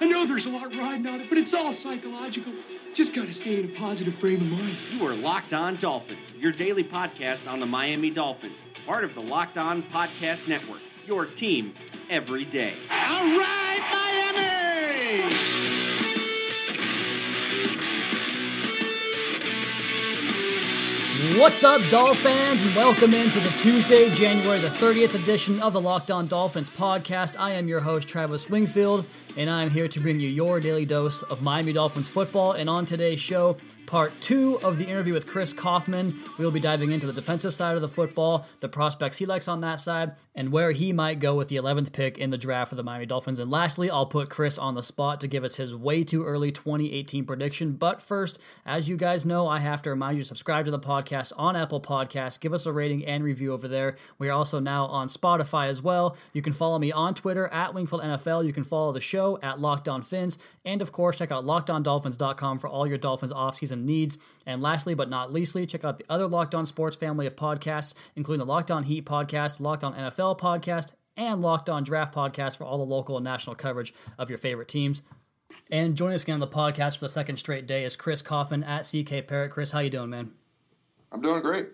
I know there's a lot riding on it, but it's all psychological. Just got to stay in a positive frame of mind. You are Locked On Dolphins, your daily podcast on the Miami Dolphins, part of the Locked On Podcast Network, your team every day. All right, Miami! What's up, Dolphins, and welcome into the Tuesday, January the 30th edition of the Locked On Dolphins podcast. I am your host, Travis Wingfield, and I'm here to bring you your daily dose of Miami Dolphins football. And on today's show, part two of the interview with Chris Kauffman. We'll be diving into the defensive side of the football, the prospects he likes on that side, and where he might go with the 11th pick in the draft for the Miami Dolphins. And lastly, I'll put Chris on the spot to give us his way too early 2018 prediction. But first, as you guys know, I have to remind you to subscribe to the podcast on Apple Podcasts. Give us a rating and review over there. We are also now on Spotify as well. You can follow me on Twitter at Wingfield NFL. You can follow the show at Locked On Phins. And of course, check out LockedOnDolphins.com for all your Dolphins offseason needs. And lastly, but not leastly, check out the other Locked On Sports family of podcasts, including the Locked On Heat podcast, Locked On NFL podcast, and Locked On Draft podcast for all the local and national coverage of your favorite teams. And joining us again on the podcast for the second straight day is Chris Kauffman at CK Parrot. Chris, how you doing, man? I'm doing great.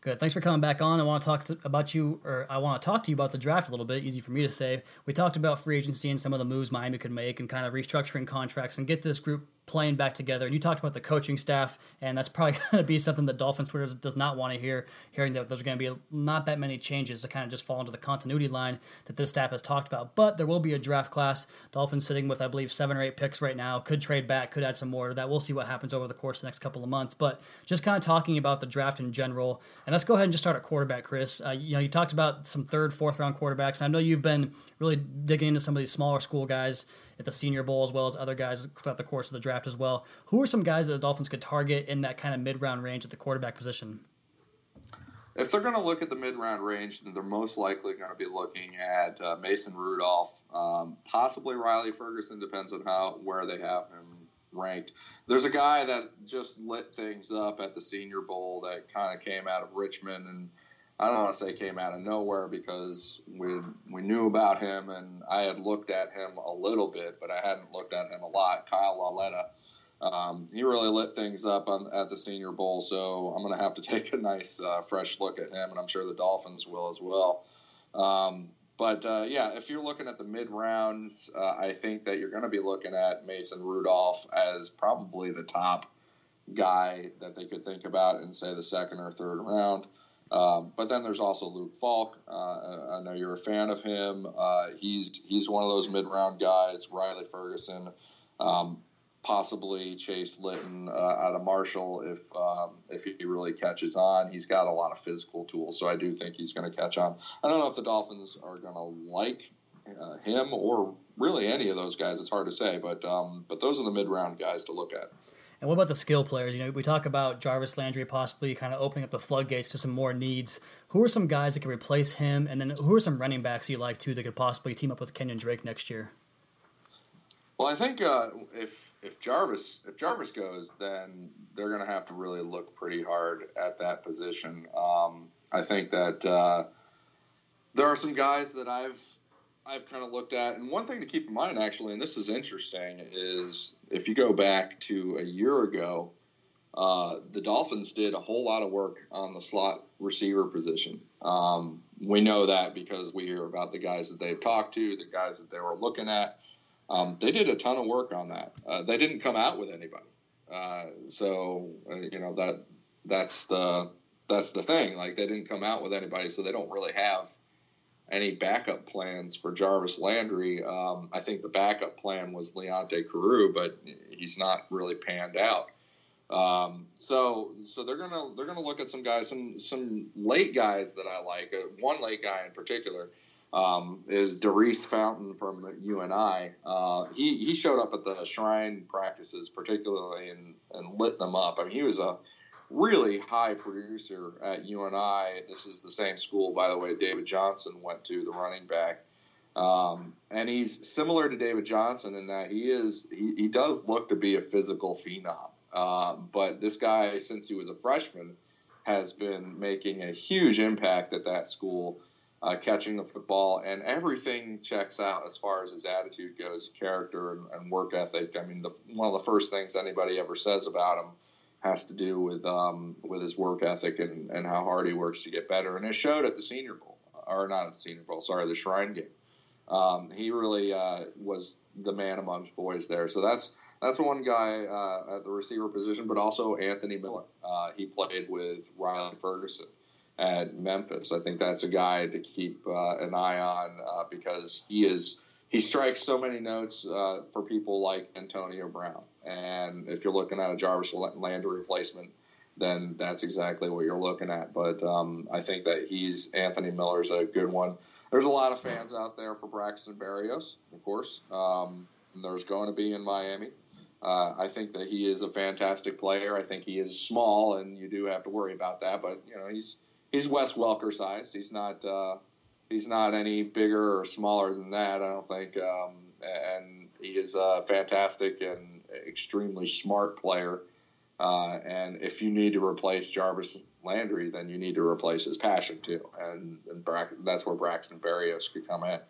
Good. Thanks for coming back on. I want to talk to, about you, or I want to talk to you about the draft a little bit. Easy for me to say. We talked about free agency and some of the moves Miami could make, and kind of restructuring contracts and get this group playing back together. And you talked about the coaching staff, and that's probably going to be something that Dolphins Twitter does not want to hear. Hearing that there's going to be not that many changes to kind of just fall into the continuity line that this staff has talked about. But there will be a draft class. Dolphins sitting with I believe seven or eight picks right now. Could trade back. Could add some more. to That we'll see what happens over the course of the next couple of months. But just kind of talking about the draft in general. And let's go ahead and just start at quarterback, Chris. Uh, you know, you talked about some third, fourth round quarterbacks. I know you've been really digging into some of these smaller school guys at the Senior Bowl as well as other guys throughout the course of the draft as well. Who are some guys that the Dolphins could target in that kind of mid round range at the quarterback position? If they're going to look at the mid round range, then they're most likely going to be looking at uh, Mason Rudolph, um, possibly Riley Ferguson, depends on how where they have him ranked. There's a guy that just lit things up at the Senior Bowl that kind of came out of Richmond and I don't want to say came out of nowhere because we we knew about him and I had looked at him a little bit, but I hadn't looked at him a lot. Kyle Lauletta, um, he really lit things up on, at the Senior Bowl, so I'm going to have to take a nice uh, fresh look at him, and I'm sure the Dolphins will as well. Um, but uh, yeah, if you're looking at the mid rounds, uh, I think that you're going to be looking at Mason Rudolph as probably the top guy that they could think about in say the second or third round. Um, but then there's also Luke Falk. Uh, I know you're a fan of him. Uh, he's he's one of those mid round guys. Riley Ferguson, um, possibly Chase Litton uh, out of Marshall if um, if he really catches on. He's got a lot of physical tools, so I do think he's going to catch on. I don't know if the Dolphins are going to like uh, him or really any of those guys. It's hard to say, but um, but those are the mid round guys to look at. And what about the skill players? You know, we talk about Jarvis Landry possibly kind of opening up the floodgates to some more needs. Who are some guys that can replace him? And then who are some running backs you like too that could possibly team up with Kenyon Drake next year? Well, I think uh, if if Jarvis if Jarvis goes, then they're going to have to really look pretty hard at that position. Um, I think that uh, there are some guys that I've I've kind of looked at, and one thing to keep in mind, actually, and this is interesting, is if you go back to a year ago, uh, the Dolphins did a whole lot of work on the slot receiver position. Um, we know that because we hear about the guys that they've talked to, the guys that they were looking at. Um, they did a ton of work on that. Uh, they didn't come out with anybody, uh, so uh, you know that that's the that's the thing. Like they didn't come out with anybody, so they don't really have any backup plans for Jarvis Landry. Um, I think the backup plan was Leonte Carroo, but he's not really panned out. Um, so so they're gonna they're gonna look at some guys, some some late guys that I like. Uh, one late guy in particular, um, is Daurice Fountain from UNI. Uh, he he showed up at the Shrine practices particularly and, and lit them up. I mean, he was a really high producer at UNI. This is the same school, by the way, David Johnson went to, the running back. Um, and he's similar to David Johnson in that he is he, he does look to be a physical phenom. Um, but this guy, since he was a freshman, has been making a huge impact at that school uh, catching the football, and everything checks out as far as his attitude goes, character and, and work ethic. I mean, the, one of the first things anybody ever says about him has to do with um, with his work ethic and, and how hard he works to get better, and it showed at the Senior Bowl, or not at the Senior Bowl, sorry, the Shrine game. Um, he really uh, was the man amongst boys there. So that's that's one guy uh, at the receiver position, but also Anthony Miller. Uh, he played with Riley Ferguson at Memphis. I think that's a guy to keep uh, an eye on uh, because he is he strikes so many notes uh, for people like Antonio Brown. And if you're looking at a Jarvis Landry replacement, then that's exactly what you're looking at. But um, I think that he's Anthony Miller's a good one. There's a lot of fans out there for Braxton Berrios, of course. Um, there's going to be in Miami. Uh, I think that he is a fantastic player. I think he is small, and you do have to worry about that. But you know, he's he's Wes Welker sized. He's not uh, he's not any bigger or smaller than that. I don't think. Um, and he is a fantastic and extremely smart player. Uh, and if you need to replace Jarvis Landry, then you need to replace his passion too, and, and that's where Braxton Berrios could come in.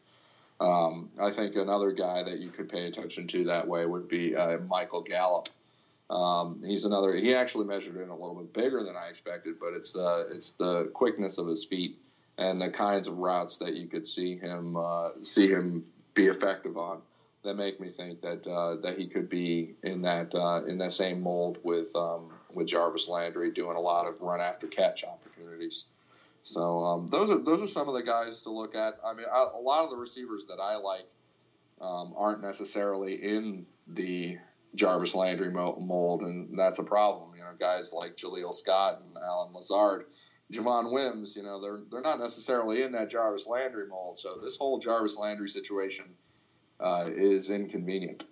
Um, I think another guy that you could pay attention to that way would be uh, Michael Gallup. Um, he's another. He actually measured in a little bit bigger than I expected, but it's the it's the quickness of his feet and the kinds of routes that you could see him uh, see him be effective on that make me think that uh, that he could be in that uh, in that same mold with um, with Jarvis Landry doing a lot of run after catch opportunities. So um, those are those are some of the guys to look at. I mean, I, a lot of the receivers that I like um, aren't necessarily in the Jarvis Landry mold, and that's a problem. You know, guys like Jaleel Scott and Allen Lazard, Javon Wims, you know, they're they're not necessarily in that Jarvis Landry mold. So this whole Jarvis Landry situation uh, is inconvenient.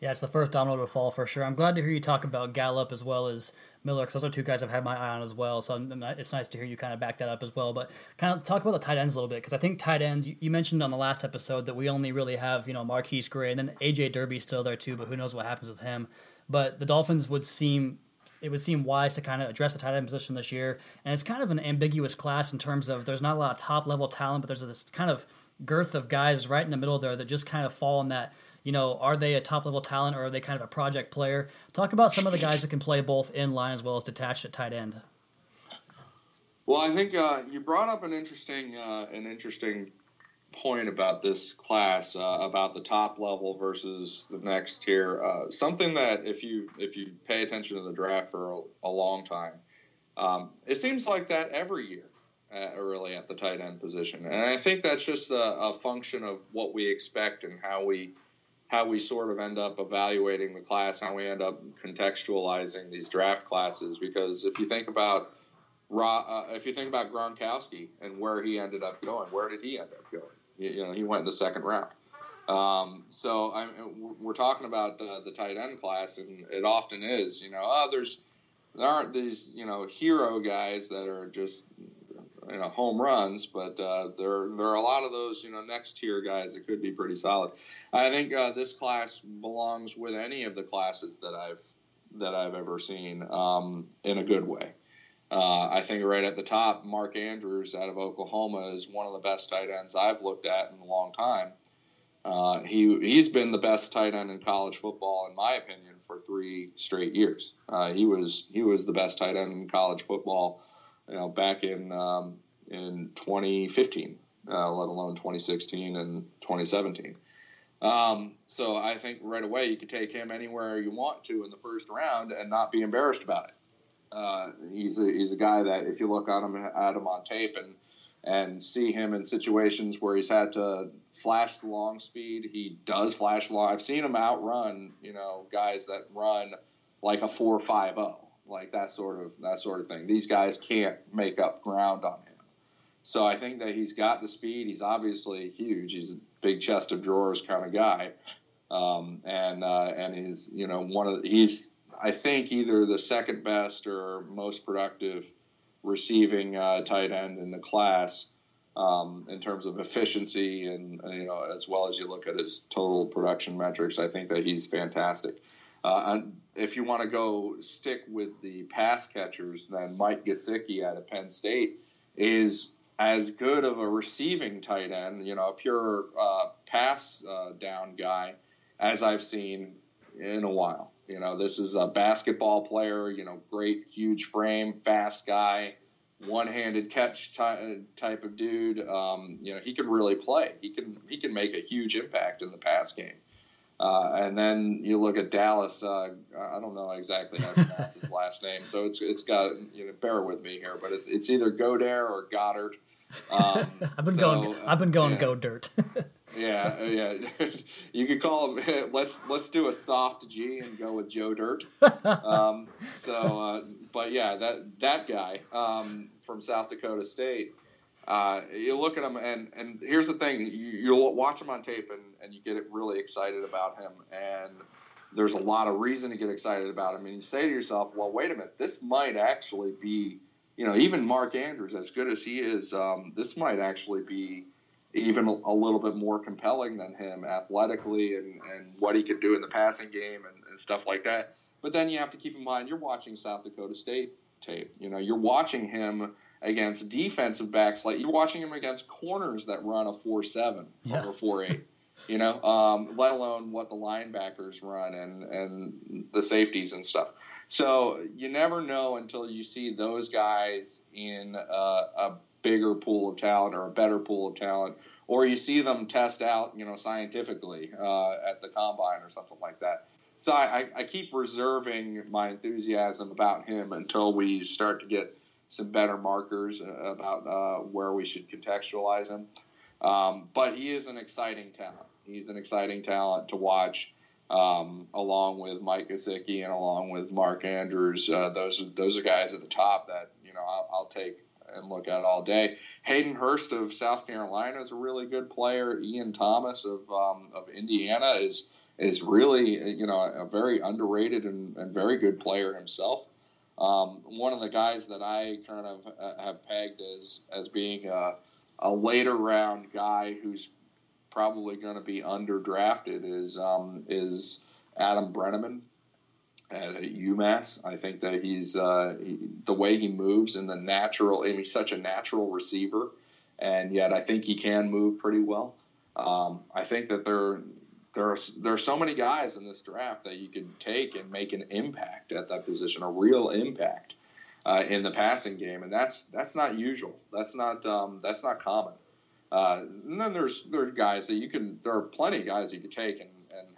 Yeah, it's the first domino to fall for sure. I'm glad to hear you talk about Gallup as well as Miller, because those are two guys I've had my eye on as well. So it's nice to hear you kind of back that up as well. But kind of talk about the tight ends a little bit, because I think tight ends, you mentioned on the last episode that we only really have, you know, MarQueis Gray, and then AJ Derby still there too, but who knows what happens with him. But the Dolphins would seem it would seem wise to kind of address the tight end position this year. And it's kind of an ambiguous class in terms of there's not a lot of top level talent, but there's this kind of girth of guys right in the middle there that just kind of fall in that you know, are they a top level talent or are they kind of a project player? Talk about some of the guys that can play both in line as well as detached at tight end. Well, I think uh, you brought up an interesting uh, an interesting point about this class uh, about the top level versus the next tier. Uh, something that if you if you pay attention to the draft for a, a long time, um, it seems like that every year. At, really at the tight end position, and I think that's just a, a function of what we expect and how we how we sort of end up evaluating the class, how we end up contextualizing these draft classes. Because if you think about uh, if you think about Gronkowski and where he ended up going, where did he end up going? You, know, he went in the second round. Um, so I'm, we're talking about uh, the tight end class, and it often is. You know, oh, there's there aren't these you know hero guys that are just you know home runs, but uh, there there are a lot of those you know next tier guys that could be pretty solid. I think uh, this class belongs with any of the classes that I've that I've ever seen um, in a good way. Uh, I think right at the top, Mark Andrews out of Oklahoma is one of the best tight ends I've looked at in a long time. Uh, he he's been the best tight end in college football, in my opinion, for three straight years. Uh, he was he was the best tight end in college football you know, back in um, in 2015, uh, let alone 2016 and 2017. Um, so I think right away you could take him anywhere you want to in the first round and not be embarrassed about it. Uh, he's a, he's a guy that if you look at him at him on tape and and see him in situations where he's had to flash the long speed, he does flash long. I've seen him outrun you know guys that run like a four five zero like that sort of that sort of thing. These guys can't make up ground on him. So I think that he's got the speed. He's obviously huge. He's a big chest of drawers kind of guy, um, and uh, and he's you know one of the, he's I think either the second best or most productive receiving uh, tight end in the class um, in terms of efficiency and you know as well as you look at his total production metrics. I think that he's fantastic. Uh, if you want to go stick with the pass catchers, then Mike Gesicki out of Penn State is as good of a receiving tight end, you know, a pure uh, pass uh, down guy as I've seen in a while. You know, this is a basketball player, you know, great, huge frame, fast guy, one handed catch ty- type of dude. Um, you know, he can really play. He can he can make a huge impact in the pass game. Uh, and then you look at Dallas. Uh, I don't know exactly how to pronounce his last name, so it's it's got you know bear with me here, but it's it's either Godare or Goddard. Um, I've been so, going. I've been going yeah. go dirt. yeah, yeah. you could call him. Let's let's do a soft G and go with Joe Dirt. Um, so, uh, but yeah, that that guy um, from South Dakota State. Uh, you look at him, and and here's the thing: you, you'll watch him on tape, and and you get really excited about him, and there's a lot of reason to get excited about him, and you say to yourself, well, wait a minute, this might actually be you know, even Mark Andrews, as good as he is, um, this might actually be even a little bit more compelling than him athletically and, and what he could do in the passing game and, and stuff like that. But then you have to keep in mind you're watching South Dakota State tape. You know, you're watching him against defensive backs like you're watching him against corners that run a four seven yeah. or four eight. you know, um, let alone what the linebackers run and and the safeties and stuff. So you never know until you see those guys in a, a bigger pool of talent or a better pool of talent, or you see them test out, you know, scientifically uh, at the combine or something like that. So I, I, keep reserving my enthusiasm about him until we start to get some better markers uh, about uh, where we should contextualize him. Um, but he is an exciting talent. He's an exciting talent to watch um, along with Mike Gesicki and along with Mark Andrews. Uh, those are, those are guys at the top that you know I'll, I'll, take and look at all day. Hayden Hurst of South Carolina is a really good player. Ian Thomas of um, of Indiana is is really you know a very underrated and, and very good player himself. Um, one of the guys that I kind of uh, have pegged as as being a, a later round guy who's probably going to be underdrafted is um, is Adam Breneman at UMass. I think that he's uh, he, the way he moves and the natural. I mean, he's such a natural receiver, and yet I think he can move pretty well. Um, I think that there there are there are so many guys in this draft that you could take and make an impact at that position, a real impact uh, in the passing game, and that's that's not usual. That's not um, that's not common. Uh, and then there's there are guys that you can there are plenty of guys you could take and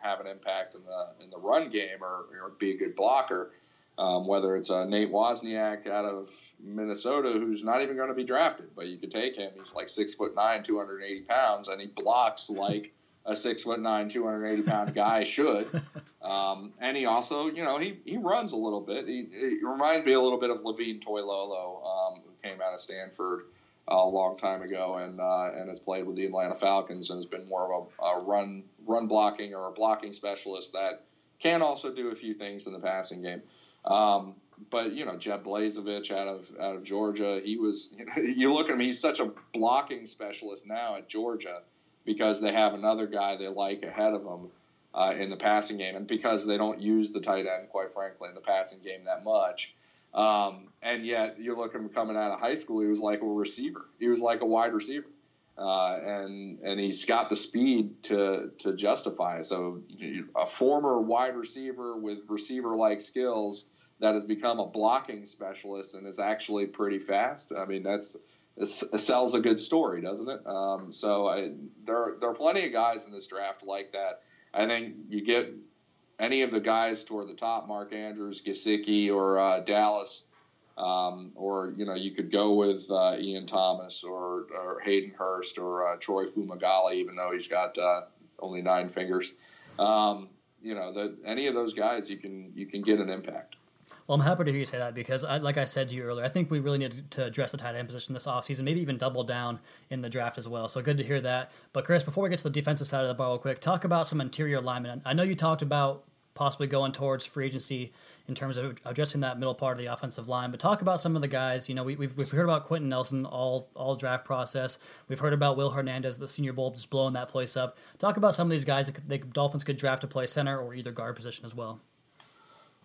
have an impact in the in the run game or, or be a good blocker. Um, whether it's a Nate Wozniak out of Minnesota who's not even going to be drafted, but you could take him. He's like six foot nine, 280 pounds, and he blocks like a six foot nine, 280 pound guy should. Um, and he also, you know, he, he runs a little bit. He, he reminds me a little bit of Levine Toilolo, um, who came out of Stanford a long time ago, and uh, and has played with the Atlanta Falcons and has been more of a, a, run run blocking or a blocking specialist that can also do a few things in the passing game. Um, but you know, Jeb Blazevich out of out of Georgia, he was. You look at him; he's such a blocking specialist now at Georgia because they have another guy they like ahead of him. Uh, in the passing game, and because they don't use the tight end, quite frankly, in the passing game that much, um, and yet, you look at him coming out of high school, he was like a receiver. He was like a wide receiver. Uh, and and he's got the speed to to justify. So a former wide receiver with receiver like skills that has become a blocking specialist and is actually pretty fast. I mean that's sells a good story, doesn't it? Um, so I, there there are plenty of guys in this draft like that. I think you get any of the guys toward the top, Mark Andrews, Gesicki, or uh, Dallas, um, or you know you could go with uh, Ian Thomas or, or Hayden Hurst or uh, Troy Fumagalli, even though he's got uh, only nine fingers. Um, you know, the, any of those guys, you can you can get an impact. Well, I'm happy to hear you say that because, I, like I said to you earlier, I think we really need to address the tight end position this offseason, maybe even double down in the draft as well. So good to hear that. But, Chris, before we get to the defensive side of the ball, real quick, talk about some interior linemen. I know you talked about possibly going towards free agency in terms of addressing that middle part of the offensive line. But talk about some of the guys. You know, we, have we've, we've heard about Quenton Nelson all all draft process. We've heard about Will Hernandez, the Senior Bowl, just blowing that place up. Talk about some of these guys that the Dolphins could draft to play center or either guard position as well.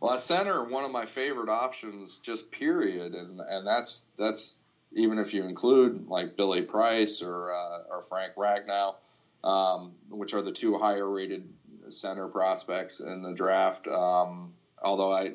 Well, at center, one of my favorite options, just period, and and that's that's even if you include like Billy Price or uh, or Frank Ragnow, um, which are the two higher rated center prospects in the draft. Um, although I,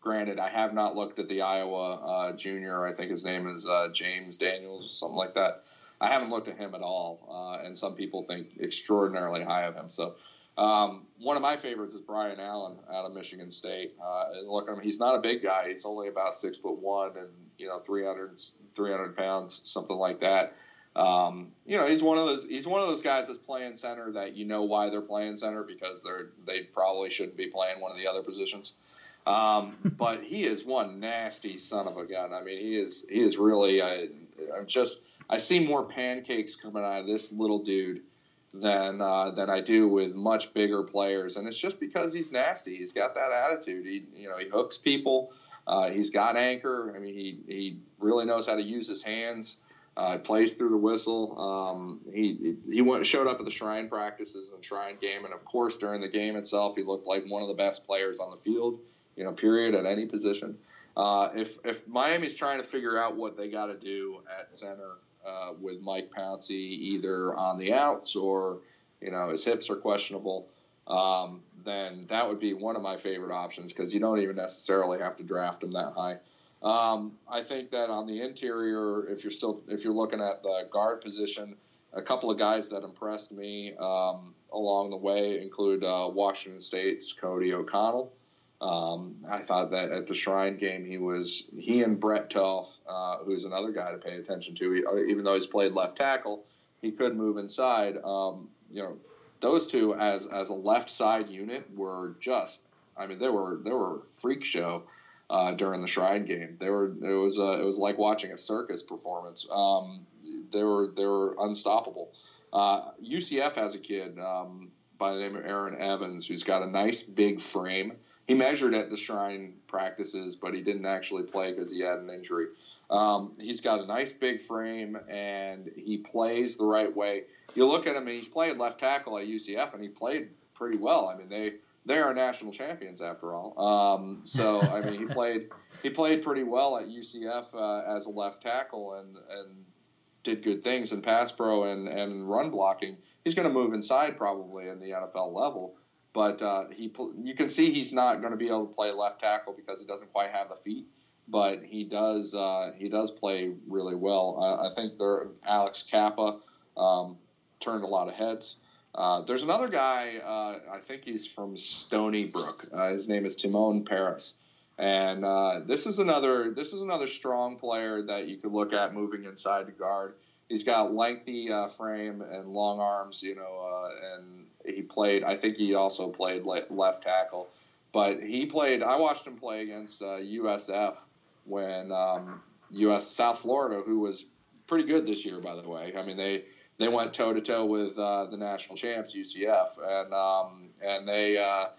granted, I have not looked at the Iowa uh, junior. I think his name is uh, James Daniels, or something like that. I haven't looked at him at all, uh, and some people think extraordinarily high of him. So, um, one of my favorites is Brian Allen out of Michigan State. Uh, and look at him; he's not a big guy. He's only about six foot one, and you know, 300, 300 pounds, something like that. Um, you know, he's one of those. He's one of those guys that's playing center that you know why they're playing center because they're they probably shouldn't be playing one of the other positions. Um, but he is one nasty son of a gun. I mean, he is he is really. I, I'm just I see more pancakes coming out of this little dude than uh, than I do with much bigger players, and it's just because he's nasty. He's got that attitude. He you know he hooks people. Uh, he's got anchor. I mean, he he really knows how to use his hands. Uh, plays through the whistle. Um, he he went showed up at the Shrine practices and Shrine game, and of course during the game itself, he looked like one of the best players on the field. You know, period at any position. Uh, if if Miami's trying to figure out what they got to do at center uh, with Mike Pouncey, either on the outs or you know his hips are questionable, um, then that would be one of my favorite options because you don't even necessarily have to draft him that high. Um, I think that on the interior, if you're still if you're looking at the guard position, a couple of guys that impressed me um, along the way include uh, Washington State's Cody O'Connell. Um, I thought that at the Shrine game, he was he and Brett Toth, uh, who's another guy to pay attention to. He, uh, even though he's played left tackle, he could move inside. Um, you know, those two as as a left side unit were just. I mean, they were they were freak show uh, during the Shrine game. They were it was uh, it was like watching a circus performance. Um, they were they were unstoppable. Uh, UCF has a kid um, by the name of Aaron Evans who's got a nice big frame. He measured at the Shrine practices, but he didn't actually play because he had an injury. Um, he's got a nice big frame and he plays the right way. You look at him and he's played left tackle at UCF and he played pretty well. I mean, they they are national champions after all. Um, so I mean, he played he played pretty well at UCF uh, as a left tackle and and did good things in pass pro and and run blocking. He's going to move inside probably in the NFL level, but uh, he you can see he's not going to be able to play left tackle because he doesn't quite have the feet. But he does uh, he does play really well. I think there Alex Cappa um, turned a lot of heads. Uh, there's another guy, uh, I think he's from Stony Brook. Uh, his name is Timon Parris and uh, this is another this is another strong player that you could look at moving inside the guard. He's got lengthy uh, frame and long arms, you know, and he played. I think he also played left tackle, but he played. I watched him play against USF when um, US South Florida, who was pretty good this year, by the way. I mean they they went toe to toe with uh, the national champs UCF, and um, and they uh,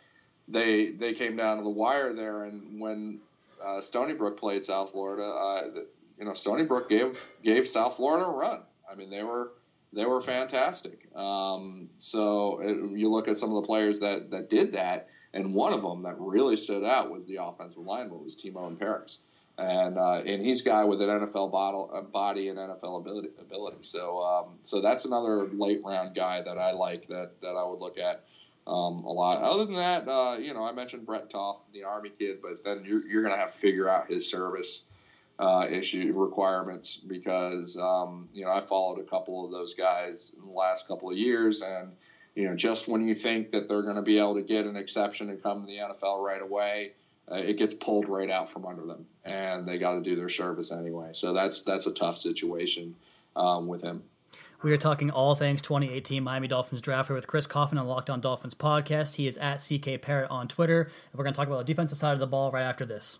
they they came down to the wire there. And when uh, Stony Brook played South Florida, uh, you know Stony Brook gave gave South Florida a run. I mean they were they were fantastic. Um, so it, you look at some of the players that that did that, and one of them that really stood out was the offensive lineman was Timon Parris and uh, and he's a guy with an NFL bottle, uh, body and NFL ability. ability. So um, so that's another late round guy that I like that that I would look at um, a lot. Other than that, uh, you know, I mentioned Brett Toth, the Army kid, but then you're, you're going to have to figure out his service uh, issue requirements because um, you know I followed a couple of those guys in the last couple of years and. You know, just when you think that they're going to be able to get an exception and come to the NFL right away, uh, it gets pulled right out from under them, and they got to do their service anyway. So that's that's a tough situation um, with him. We are talking all things 2018 Miami Dolphins draft here with Chris Coffin on Locked On Dolphins podcast. He is at CK Parrot on Twitter, and we're going to talk about the defensive side of the ball right after this.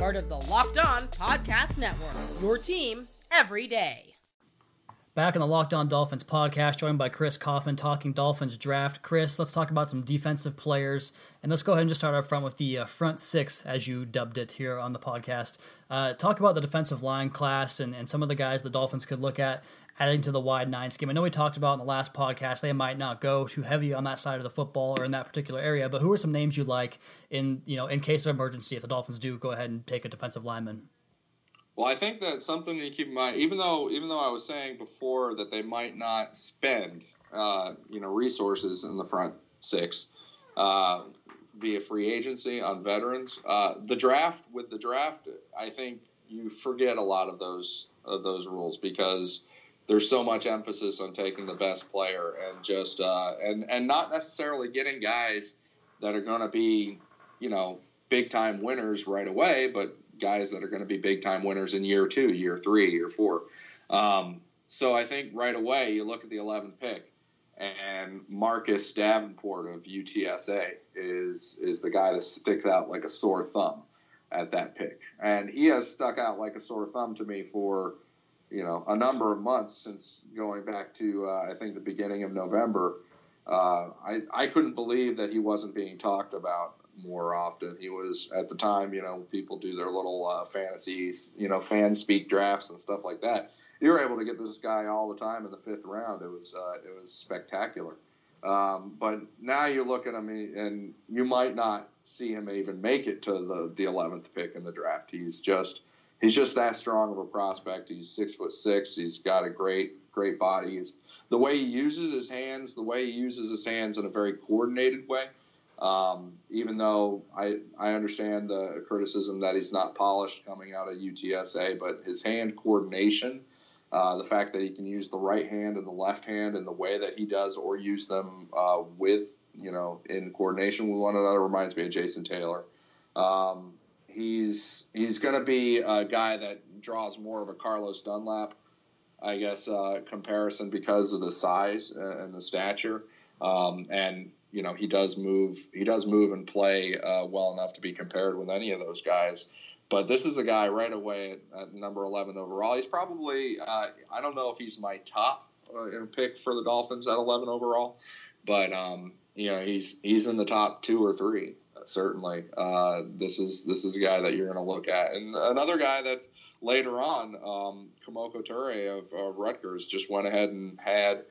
part of the Locked On Podcast Network. Your team every day. Back in the Locked On Dolphins podcast, joined by Chris Coffin, talking Dolphins draft. Chris, let's talk about some defensive players, and let's go ahead and just start up front with the uh, front six, as you dubbed it here on the podcast. Uh, talk about the defensive line class and, and some of the guys the Dolphins could look at adding to the wide nine scheme. I know we talked about in the last podcast they might not go too heavy on that side of the football or in that particular area, but who are some names you like in you know in case of emergency if the Dolphins do go ahead and take a defensive lineman? Well, I think that's something to keep in mind. Even though, even though I was saying before that they might not spend, uh, you know, resources in the front six uh, via free agency on veterans, uh, the draft with the draft, I think you forget a lot of those of those rules because there's so much emphasis on taking the best player and just uh, and and not necessarily getting guys that are going to be, you know, big time winners right away, but guys that are going to be big time winners in year two, year three, year four. Um, so I think right away you look at the 11th pick, and Marcus Davenport of UTSA is is the guy that sticks out like a sore thumb at that pick, and he has stuck out like a sore thumb to me for you know a number of months since going back to uh, I think the beginning of November. Uh, I I couldn't believe that he wasn't being talked about more often. He was at the time, you know, people do their little uh, fantasies, you know, fan speak drafts and stuff like that. You were able to get this guy all the time in the fifth round. It was uh, it was spectacular. Um, but now you look at him and you might not see him even make it to the the eleventh pick in the draft. He's just he's just that strong of a prospect. He's six foot six. He's got a great great body. He's, the way he uses his hands, the way he uses his hands in a very coordinated way um, even though I, I understand the criticism that he's not polished coming out of UTSA, but his hand coordination, uh, the fact that he can use the right hand and the left hand in the way that he does, or use them uh, with, you know, in coordination with one another, reminds me of Jason Taylor. Um, he's he's going to be a guy that draws more of a Carlos Dunlap, I guess, uh, comparison because of the size and the stature. Um, and you know he does move he does move and play uh, well enough to be compared with any of those guys. But this is the guy right away at, at number 11 overall. He's probably uh, I don't know if he's my top uh, pick for the Dolphins at 11 overall, but um, you know he's he's in the top two or three certainly. Uh, this is this is a guy that you're going to look at, and another guy that later on, um, Kemoko Turay of uh, Rutgers just went ahead and had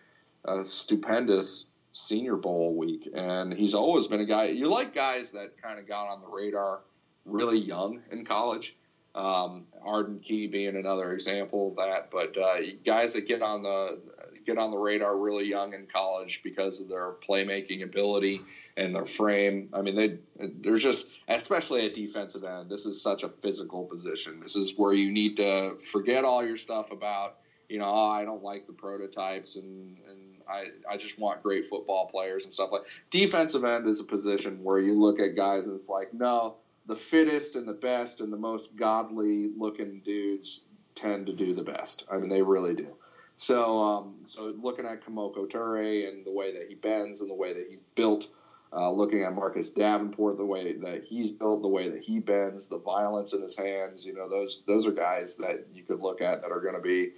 a stupendous Senior Bowl week, and he's always been a guy. You like guys that kind of got on the radar really young in college. Um, Arden Key being another example of that, but uh, guys that get on the get on the radar really young in college because of their playmaking ability and their frame. I mean, they they're just especially at defensive end. This is such a physical position. This is where you need to forget all your stuff about you know, oh, I don't like the prototypes and, and I, I just want great football players and stuff like defensive end is a position where you look at guys and it's like, no, the fittest and the best and the most godly looking dudes tend to do the best. I mean, they really do. So, um, so looking at Kemoko Turay and the way that he bends and the way that he's built, uh, looking at Marcus Davenport, the way that he's built, the way that he bends, the violence in his hands, you know, those those are guys that you could look at that are going to be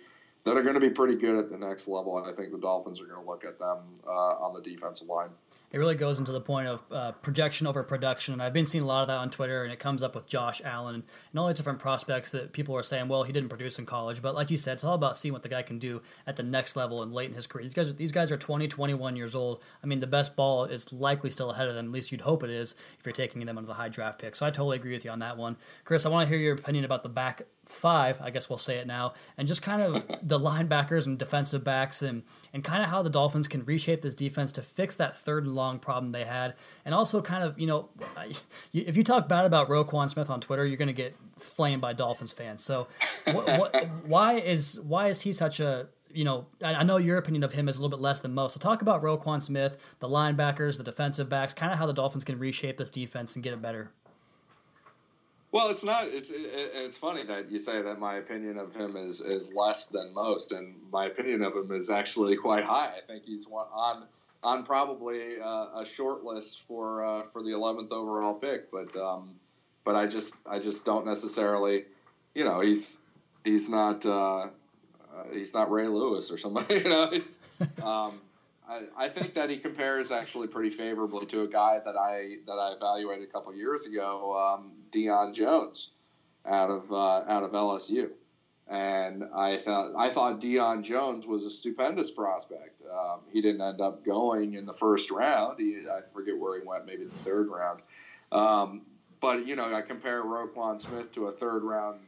that are going to be pretty good at the next level. And I think the Dolphins are going to look at them uh, on the defensive line. It really goes into the point of uh, projection over production. And I've been seeing a lot of that on Twitter, and it comes up with Josh Allen and all these different prospects that people are saying, well, he didn't produce in college. But like you said, it's all about seeing what the guy can do at the next level and late in his career. These guys, are, these guys are 20, 21 years old. I mean, the best ball is likely still ahead of them. At least you'd hope it is if you're taking them under the high draft pick. So I totally agree with you on that one. Chris, I want to hear your opinion about the back five, I guess we'll say it now, and just kind of the linebackers and defensive backs and, and kind of how the Dolphins can reshape this defense to fix that third and long problem they had. And also kind of, you know, if you talk bad about Roquan Smith on Twitter, you're going to get flamed by Dolphins fans. So what, what, why is why is he such a you know, I know your opinion of him is a little bit less than most. So talk about Roquan Smith, the linebackers, the defensive backs, kind of how the Dolphins can reshape this defense and get it better. Well, it's not. It's it, it's funny that you say that my opinion of him is is less than most, and my opinion of him is actually quite high. I think he's on on probably uh, a short list for uh, for the 11th overall pick, but um, but I just I just don't necessarily, you know, he's he's not uh, uh he's not Ray Lewis or somebody, you know. um, I, I think that he compares actually pretty favorably to a guy that I that I evaluated a couple years ago, um, Deion Jones, out of uh, out of LSU, and I thought I thought Deion Jones was a stupendous prospect. Um, he didn't end up going in the first round. He, I forget where he went, maybe the third round. Um, but you know, I compare Roquan Smith to a third round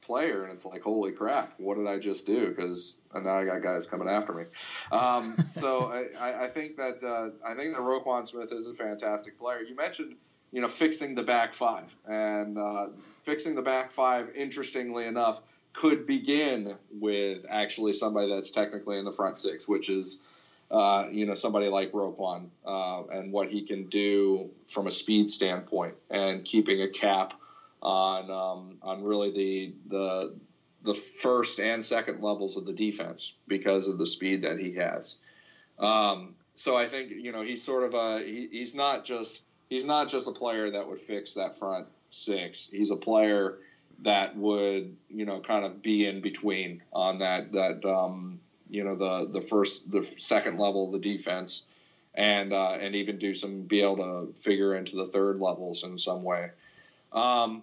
player, and it's like, holy crap, what did I just do? Because now I got guys coming after me. Um, so I, I, think that uh, I think that Roquan Smith is a fantastic player. You mentioned, you know, fixing the back five, and uh, fixing the back five. Interestingly enough, could begin with actually somebody that's technically in the front six, which is. Uh, you know, somebody like Roquan uh, and what he can do from a speed standpoint and keeping a cap on um, on really the the the first and second levels of the defense because of the speed that he has. Um, so I think you know he's sort of a he, he's not just he's not just a player that would fix that front six. He's a player that would you know kind of be in between on that that um, you know the the first the second level of the defense and uh, and even do some be able to figure into the third levels in some way. Um,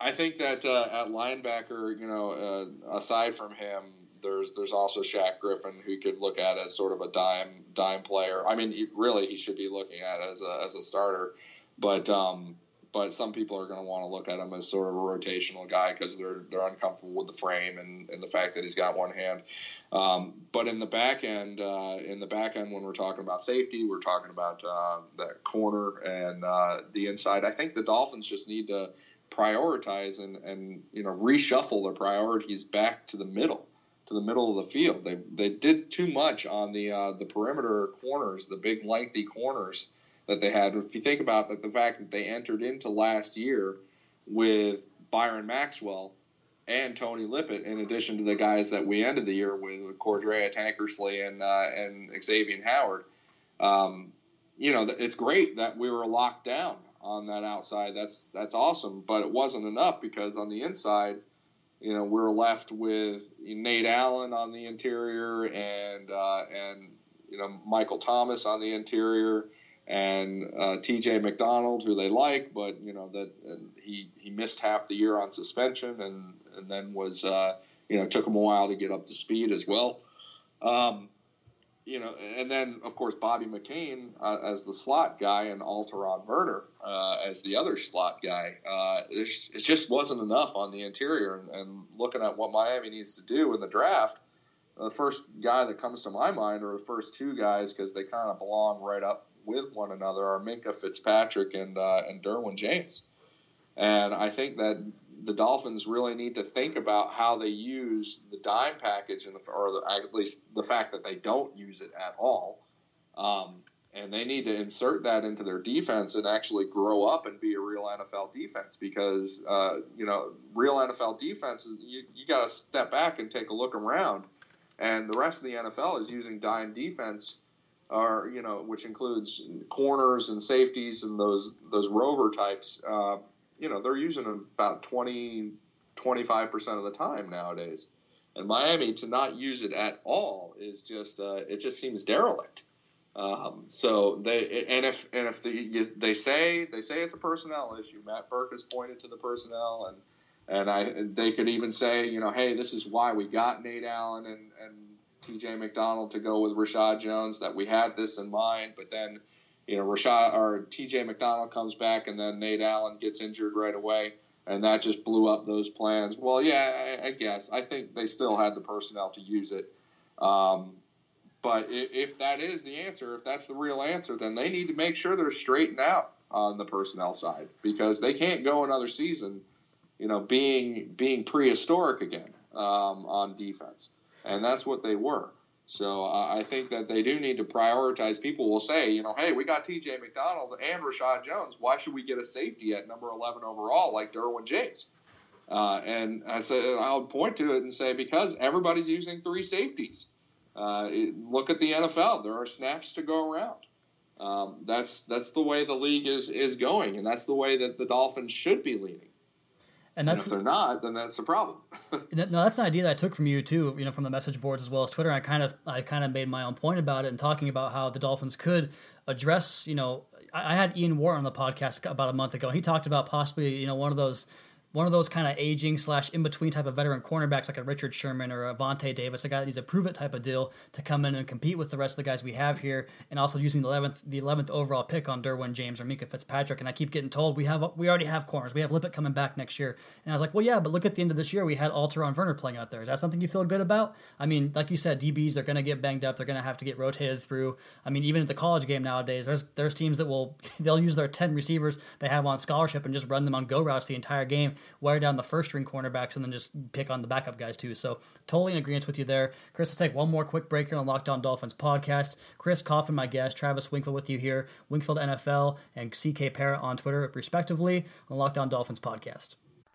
I think that uh, at linebacker, you know, uh, aside from him, there's there's also Shaq Griffin who could look at as sort of a dime dime player. I mean, really, he should be looking at as a as a starter, but um, but some people are going to want to look at him as sort of a rotational guy because they're they're uncomfortable with the frame and, and the fact that he's got one hand. Um, but in the back end, uh, in the back end, when we're talking about safety, we're talking about uh, that corner and uh, the inside. I think the Dolphins just need to prioritize and, and you know reshuffle their priorities back to the middle to the middle of the field. They they did too much on the uh, the perimeter corners, the big lengthy corners that they had. If you think about that, the fact that they entered into last year with Byron Maxwell and Tony Lippett, in addition to the guys that we ended the year with, Cordrea Tankersley and uh, and Xavier Howard. Um, you know, it's great that we were locked down on that outside. That's that's awesome, but it wasn't enough because on the inside, you know, we are left with Nate Allen on the interior and uh, and you know Michael Thomas on the interior and uh, T.J. McDonald, who they like, but you know that he he missed half the year on suspension and and then was uh, you know took him a while to get up to speed as well. Um, you know, and then of course Bobby McCain uh, as the slot guy and Alterraun Verner uh, as the other slot guy. Uh, it, just wasn't enough on the interior. And, and, looking at what Miami needs to do in the draft, the first guy that comes to my mind, or the first two guys, because they kind of belong right up with one another, are Minkah Fitzpatrick and uh, and Derwin James. And I think that the Dolphins really need to think about how they use the dime package, and or the, at least the fact that they don't use it at all. Um, and they need to insert that into their defense and actually grow up and be a real NFL defense because uh, you know real NFL defense you, you got to step back and take a look around, and the rest of the NFL is using dime defense, or you know which includes corners and safeties and those those rover types. Uh, you know, they're using about 20, 25% of the time nowadays. And Miami to not use it at all is just uh, it just seems derelict. Um, so they and if and if the, they say they say it's a personnel issue, Matt Burke has pointed to the personnel and and I they could even say you know hey this is why we got Nate Allen and and T.J. McDonald to go with Reshad Jones that we had this in mind, but then you know Reshad or T.J. McDonald comes back and then Nate Allen gets injured right away and that just blew up those plans. Well, yeah, I, I guess I think they still had the personnel to use it. Um, but if that is the answer, if that's the real answer, then they need to make sure they're straightened out on the personnel side because they can't go another season, you know, being being prehistoric again um, on defense, and that's what they were. So uh, I think that they do need to prioritize. People will say, you know, hey, we got T.J. McDonald and Reshad Jones. Why should we get a safety at number 11 overall like Derwin James? Uh, and I said I'll point to it and say because everybody's using three safeties. Uh, it, look at the NFL. There are snaps to go around. Um, that's that's the way the league is is going, and that's the way that the Dolphins should be leading. And, that's, and if they're not, then that's a problem. no, that's an idea that I took from you too. You know, from the message boards as well as Twitter. I kind of I kind of made my own point about it and talking about how the Dolphins could address. You know, I, I had Ian Ward on the podcast about a month ago. He talked about possibly you know one of those one of those kind of aging slash in between type of veteran cornerbacks like a Richard Sherman or a Vontae Davis, a guy that needs a prove it type of deal to come in and compete with the rest of the guys we have here, and also using the eleventh the eleventh overall pick on Derwin James or Minkah Fitzpatrick. And I keep getting told we have we already have corners. We have Lippett coming back next year, and I was like, well, yeah, but look at the end of this year, we had Alterraun Verner playing out there. Is that something you feel good about? I mean, like you said, DBs they're going to get banged up. They're going to have to get rotated through. I mean, even at the college game nowadays, there's there's teams that will they'll use their ten receivers they have on scholarship and just run them on go routes the entire game, wear down the first string cornerbacks and then just pick on the backup guys too. So totally in agreement with you there. Chris, let's take one more quick break here on Locked On Dolphins podcast. Chris Kauffman, my guest, Travis Wingfield with you here, Wingfield NFL and CK Parrot on Twitter, respectively, on Locked On Dolphins podcast.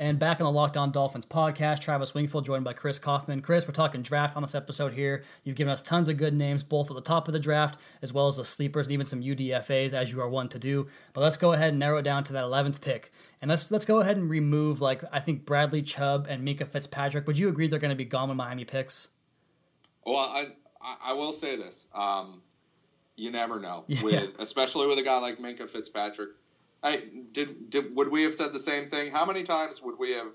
And back on the Locked On Dolphins podcast, Travis Wingfield joined by Chris Kauffman. Chris, we're talking draft on this episode here. You've given us tons of good names, both at the top of the draft as well as the sleepers and even some UDFAs, as you are one to do. But let's go ahead and narrow it down to that 11th pick. And let's let's go ahead and remove, like, I think Bradley Chubb and Minkah Fitzpatrick. Would you agree they're going to be gone when Miami picks? Well, I, I will say this. Um, you never know, yeah. with especially with a guy like Minkah Fitzpatrick. I did, did. Would we have said the same thing? How many times would we have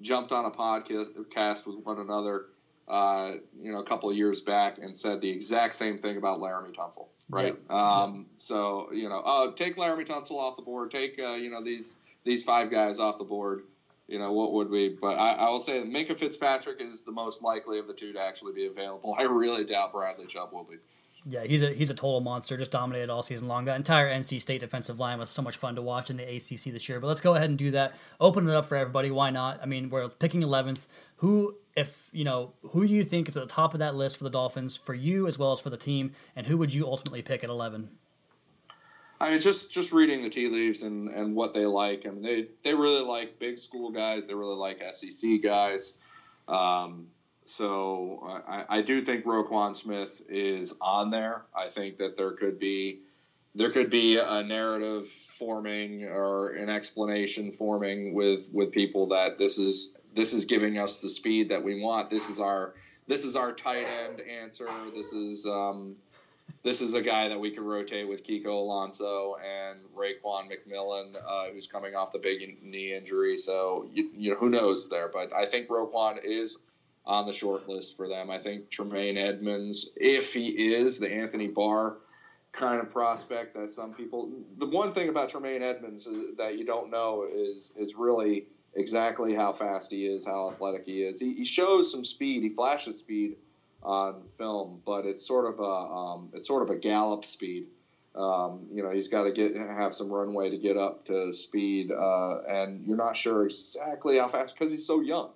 jumped on a podcast with one another? Uh, you know, a couple of years back and said the exact same thing about Laremy Tunsil, right? Um. So you know, uh, take Laremy Tunsil off the board. Take uh, you know these these five guys off the board. You know what would we? But I, I will say that Minkah Fitzpatrick is the most likely of the two to actually be available. I really doubt Bradley Chubb will be. Yeah, he's a he's a total monster. Just dominated all season long. That entire NC State defensive line was so much fun to watch in the ACC this year. But let's go ahead and do that. Open it up for everybody. Why not? I mean, we're picking 11th. Who, if you know, who do you think is at the top of that list for the Dolphins for you as well as for the team, and who would you ultimately pick at 11? I mean, just just reading the tea leaves and and what they like. I mean, they they really like big school guys. They really like SEC guys. Um, so I, I do think Roquan Smith is on there. I think that there could be there could be a narrative forming or an explanation forming with with people that this is this is giving us the speed that we want. This is our this is our tight end answer. This is um, this is a guy that we can rotate with Kiko Alonso and Raekwon McMillan, uh, who's coming off the big knee injury. So you, you know who knows there, but I think Roquan is on the short list for them. I think Tremaine Edmunds, if he is the Anthony Barr kind of prospect that some people. The one thing about Tremaine Edmunds that you don't know is is really exactly how fast he is, how athletic he is. He, he shows some speed. He flashes speed on film, but it's sort of a um, it's sort of a gallop speed. Um, you know, he's got to get have some runway to get up to speed, uh, and you're not sure exactly how fast because he's so young.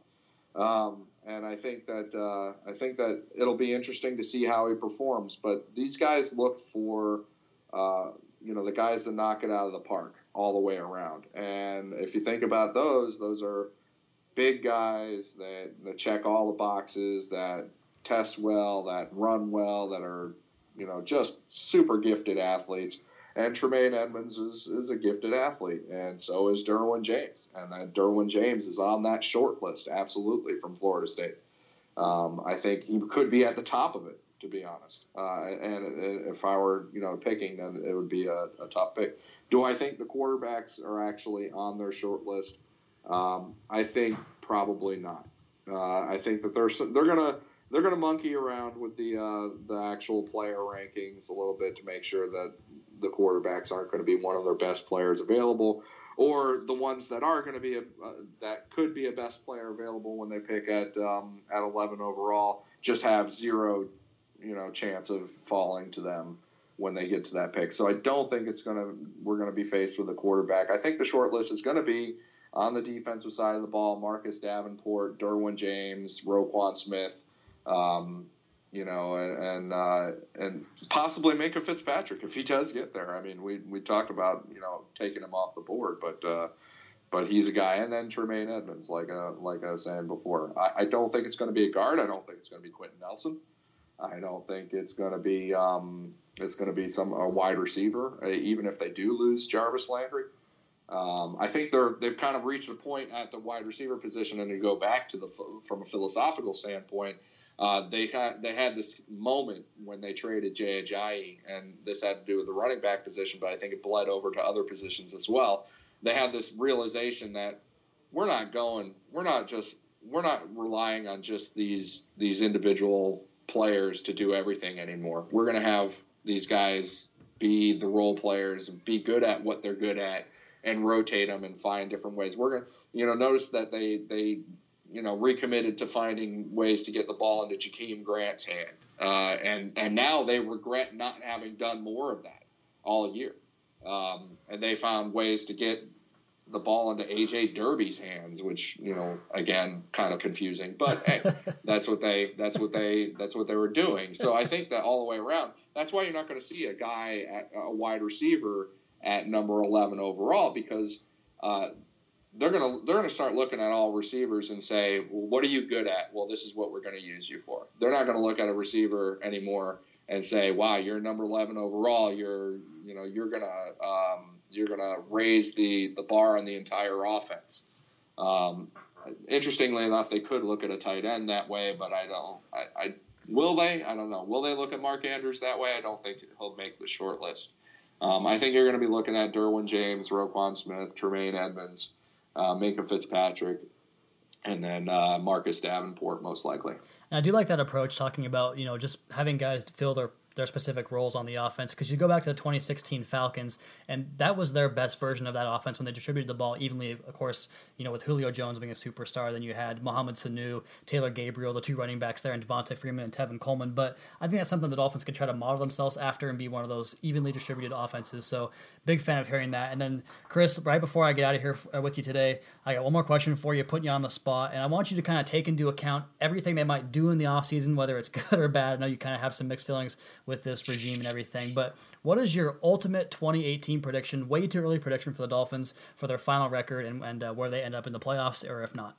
Um, and I think that uh, I think that it'll be interesting to see how he performs. But these guys look for uh, you know the guys that knock it out of the park all the way around. And if you think about those, those are big guys that, that check all the boxes, that test well, that run well, that are, you know, just super gifted athletes. And Tremaine Edmunds is, is a gifted athlete, and so is Derwin James. And that Derwin James is on that short list, absolutely, from Florida State. Um, I think he could be at the top of it, to be honest. Uh, and if I were, you know, picking, then it would be a, a tough pick. Do I think the quarterbacks are actually on their short list? Um, I think probably not. Uh, I think that they're they're gonna they're gonna monkey around with the uh, the actual player rankings a little bit to make sure that the quarterbacks aren't going to be one of their best players available, or the ones that are going to be a, uh, that could be a best player available when they pick at um, at 11 overall just have zero you know chance of falling to them when they get to that pick. So I don't think it's going to we're going to be faced with a quarterback. I think the short list is going to be on the defensive side of the ball: Marcus Davenport, Derwin James, Roquan Smith, um, you know, and and, uh, and possibly Fitzpatrick if he does get there. I mean, we we talked about you know taking him off the board, but. Uh, but he's a guy, and then Tremaine Edmunds, like uh, like I was saying before. I, I don't think it's going to be a guard. I don't think it's going to be Quenton Nelson. I don't think it's going to be um, it's going to be some a wide receiver, uh, even if they do lose Jarvis Landry. Um, I think they're they've kind of reached a point at the wide receiver position, and to go back to the from a philosophical standpoint, uh, they had they had this moment when they traded Jay Ajayi, and this had to do with the running back position, but I think it bled over to other positions as well. They had this realization that we're not going, we're not just we're not relying on just these these individual players to do everything anymore. We're going to have these guys be the role players, be good at what they're good at, and rotate them and find different ways. We're going to, you know, notice that they they you know recommitted to finding ways to get the ball into Jakeem Grant's hand, uh, and and now they regret not having done more of that all year. Um, and they found ways to get the ball into AJ Derby's hands, which you know, again, kind of confusing. But hey, that's what they that's what they that's what they were doing. So I think that all the way around, that's why you're not going to see a guy at a wide receiver at number 11 overall because uh, they're gonna they're gonna start looking at all receivers and say, well, what are you good at? Well, this is what we're to use you for. They're not to look at a receiver anymore and say, wow, you're number 11 overall. You're you know you're gonna um, you're to raise the the bar on the entire offense. Um, interestingly enough, they could look at a tight end that way, but I don't. I, I will they? I don't know. Will they look at Mark Andrews that way? I don't think he'll make the short list. Um, I think you're going to be looking at Derwin James, Roquan Smith, Tremaine Edmunds, uh, Minkah Fitzpatrick, and then uh, Marcus Davenport most likely. And I do like that approach, talking about you know just having guys fill their their specific roles on the offense because you go back to the 2016 Falcons and that was their best version of that offense when they distributed the ball evenly of course you know with Julio Jones being a superstar. Then you had Mohamed Sanu Taylor Gabriel the two running backs there and Devonta Freeman and Tevin Coleman. But I think that's something the Dolphins could try to model themselves after and be one of those evenly distributed offenses. So big fan of hearing that. And then Chris right before I get out of here uh, with you today I got one more question for you putting you on the spot and I want you to kind of take into account everything they might do in the offseason whether it's good or bad. I know you kind of have some mixed feelings with this regime and everything. But what is your ultimate 2018 prediction? Way too early prediction for the Dolphins for their final record and, and uh, where they end up in the playoffs, or if not.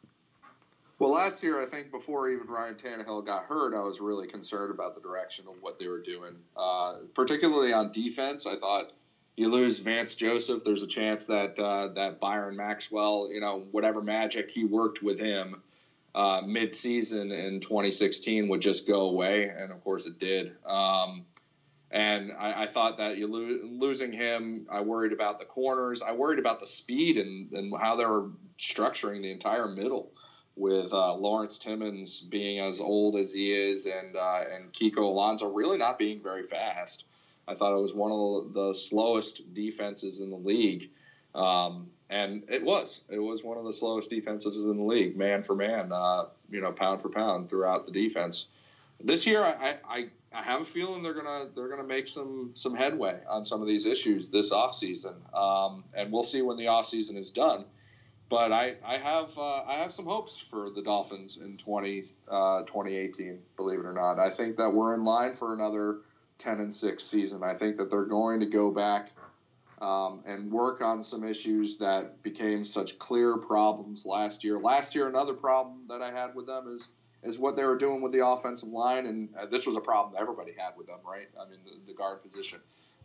Well, last year, I think before even Ryan Tannehill got hurt, I was really concerned about the direction of what they were doing, uh, particularly on defense. I thought you lose Vance Joseph, there's a chance that uh, that Byron Maxwell, you know, whatever magic he worked with him uh, mid-season in 2016 would just go away, and of course it did. Um, and I, I, thought that you lo- losing him, I worried about the corners. I worried about the speed and, and how they were structuring the entire middle with uh, Lawrence Timmons being as old as he is and uh, and Kiko Alonso really not being very fast. I thought it was one of the slowest defenses in the league. Um, and it was. It was one of the slowest defenses in the league, man for man, uh, you know, pound for pound throughout the defense. This year, I, I, I have a feeling they're gonna they're gonna make some some headway on some of these issues this offseason. Um, and we'll see when the offseason is done. But I, I have uh, I have some hopes for the Dolphins in 20, uh, 2018, believe it or not. I think that we're in line for another 10 and 6 season. I think that they're going to go back um, and work on some issues that became such clear problems last year. Last year, another problem that I had with them is is what they were doing with the offensive line, and uh, this was a problem everybody had with them, right? I mean, the, the guard position,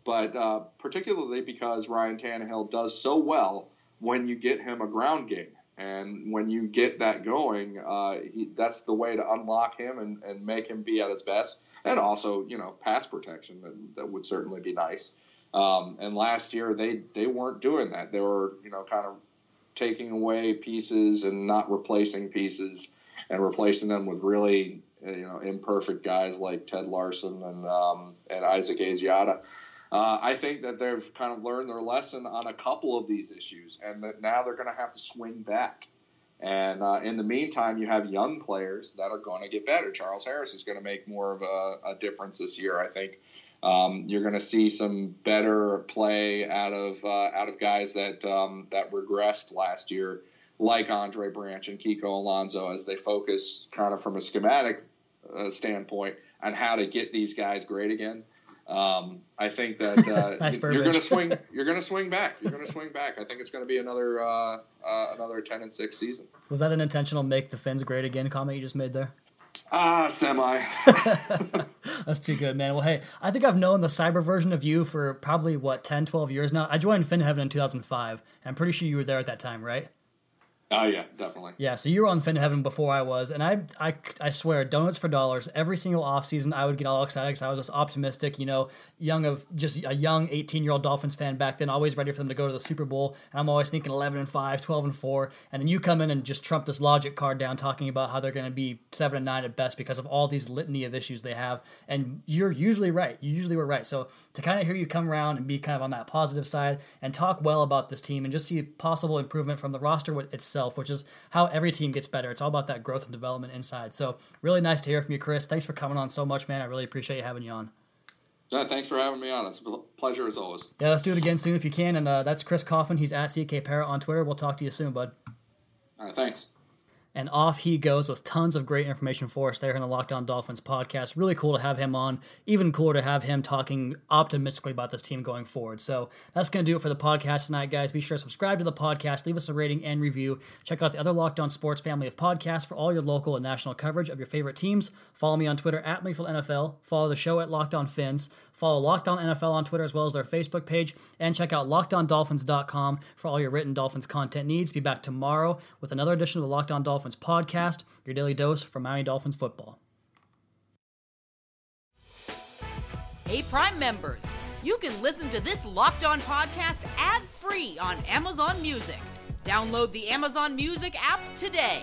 but uh, particularly because Ryan Tannehill does so well when you get him a ground game. And when you get that going, uh, he, that's the way to unlock him and, and make him be at his best. And also, you know, pass protection that, that would certainly be nice. Um, and last year they they weren't doing that. They were you know kind of taking away pieces and not replacing pieces and replacing them with really you know imperfect guys like Ted Larsen and um, and Isaac Asiata. Uh, I think that they've kind of learned their lesson on a couple of these issues, and that now they're going to have to swing back. And uh, in the meantime, you have young players that are going to get better. Charles Harris is going to make more of a, a difference this year, I think. Um, you're going to see some better play out of uh, out of guys that um, that regressed last year, like Andre Branch and Kiko Alonso, as they focus kind of from a schematic uh, standpoint on how to get these guys great again. Um, I think that uh, nice you're going to swing. You're going to swing back. You're going to swing back. I think it's going to be another uh, uh, another ten and six season. Was that an intentional "make the Fins great again" comment you just made there? Ah, semi. That's too good, man. Well, hey, I think I've known the cyber version of you for probably, what, 10, 12 years now? I joined Fin Heaven in 2005. I'm pretty sure you were there at that time, right? Oh yeah, definitely. Yeah, so you were on Fin Heaven before I was, and I, I, I swear, donuts for dollars. Every single off season, I would get all excited because I was just optimistic. You know, young of just a young 18 year old Dolphins fan back then, always ready for them to go to the Super Bowl, and I'm always thinking 11 and 5, 12 and 4, and then you come in and just trump this logic card down, talking about how they're going to be seven and nine at best because of all these litany of issues they have, and you're usually right. You usually were right. So to kind of hear you come around and be kind of on that positive side and talk well about this team and just see possible improvement from the roster itself, which is how every team gets better. It's all about that growth and development inside. So really nice to hear from you, Chris. Thanks for coming on so much, man. I really appreciate you having you on. Yeah, thanks for having me on. It's a pleasure as always. Yeah, let's do it again soon if you can. And uh, that's Chris Kauffman. He's at CK Parrot on Twitter. We'll talk to you soon, bud. All right, thanks and off he goes with tons of great information for us there in the Locked On Dolphins podcast. Really cool to have him on. Even cooler to have him talking optimistically about this team going forward. So that's going to do it for the podcast tonight, guys. Be sure to subscribe to the podcast, leave us a rating and review. Check out the other Locked On Sports family of podcasts for all your local and national coverage of your favorite teams. Follow me on Twitter at NFL. Follow the show at Locked On Phins. Follow Locked On NFL on Twitter as well as their Facebook page. And check out LockedOnDolphins.com for all your written Dolphins content needs. Be back tomorrow with another edition of the Locked On Dolphins podcast, your daily dose for Miami Dolphins football. Hey, Prime members, you can listen to this Locked On podcast ad free on Amazon Music. Download the Amazon Music app today.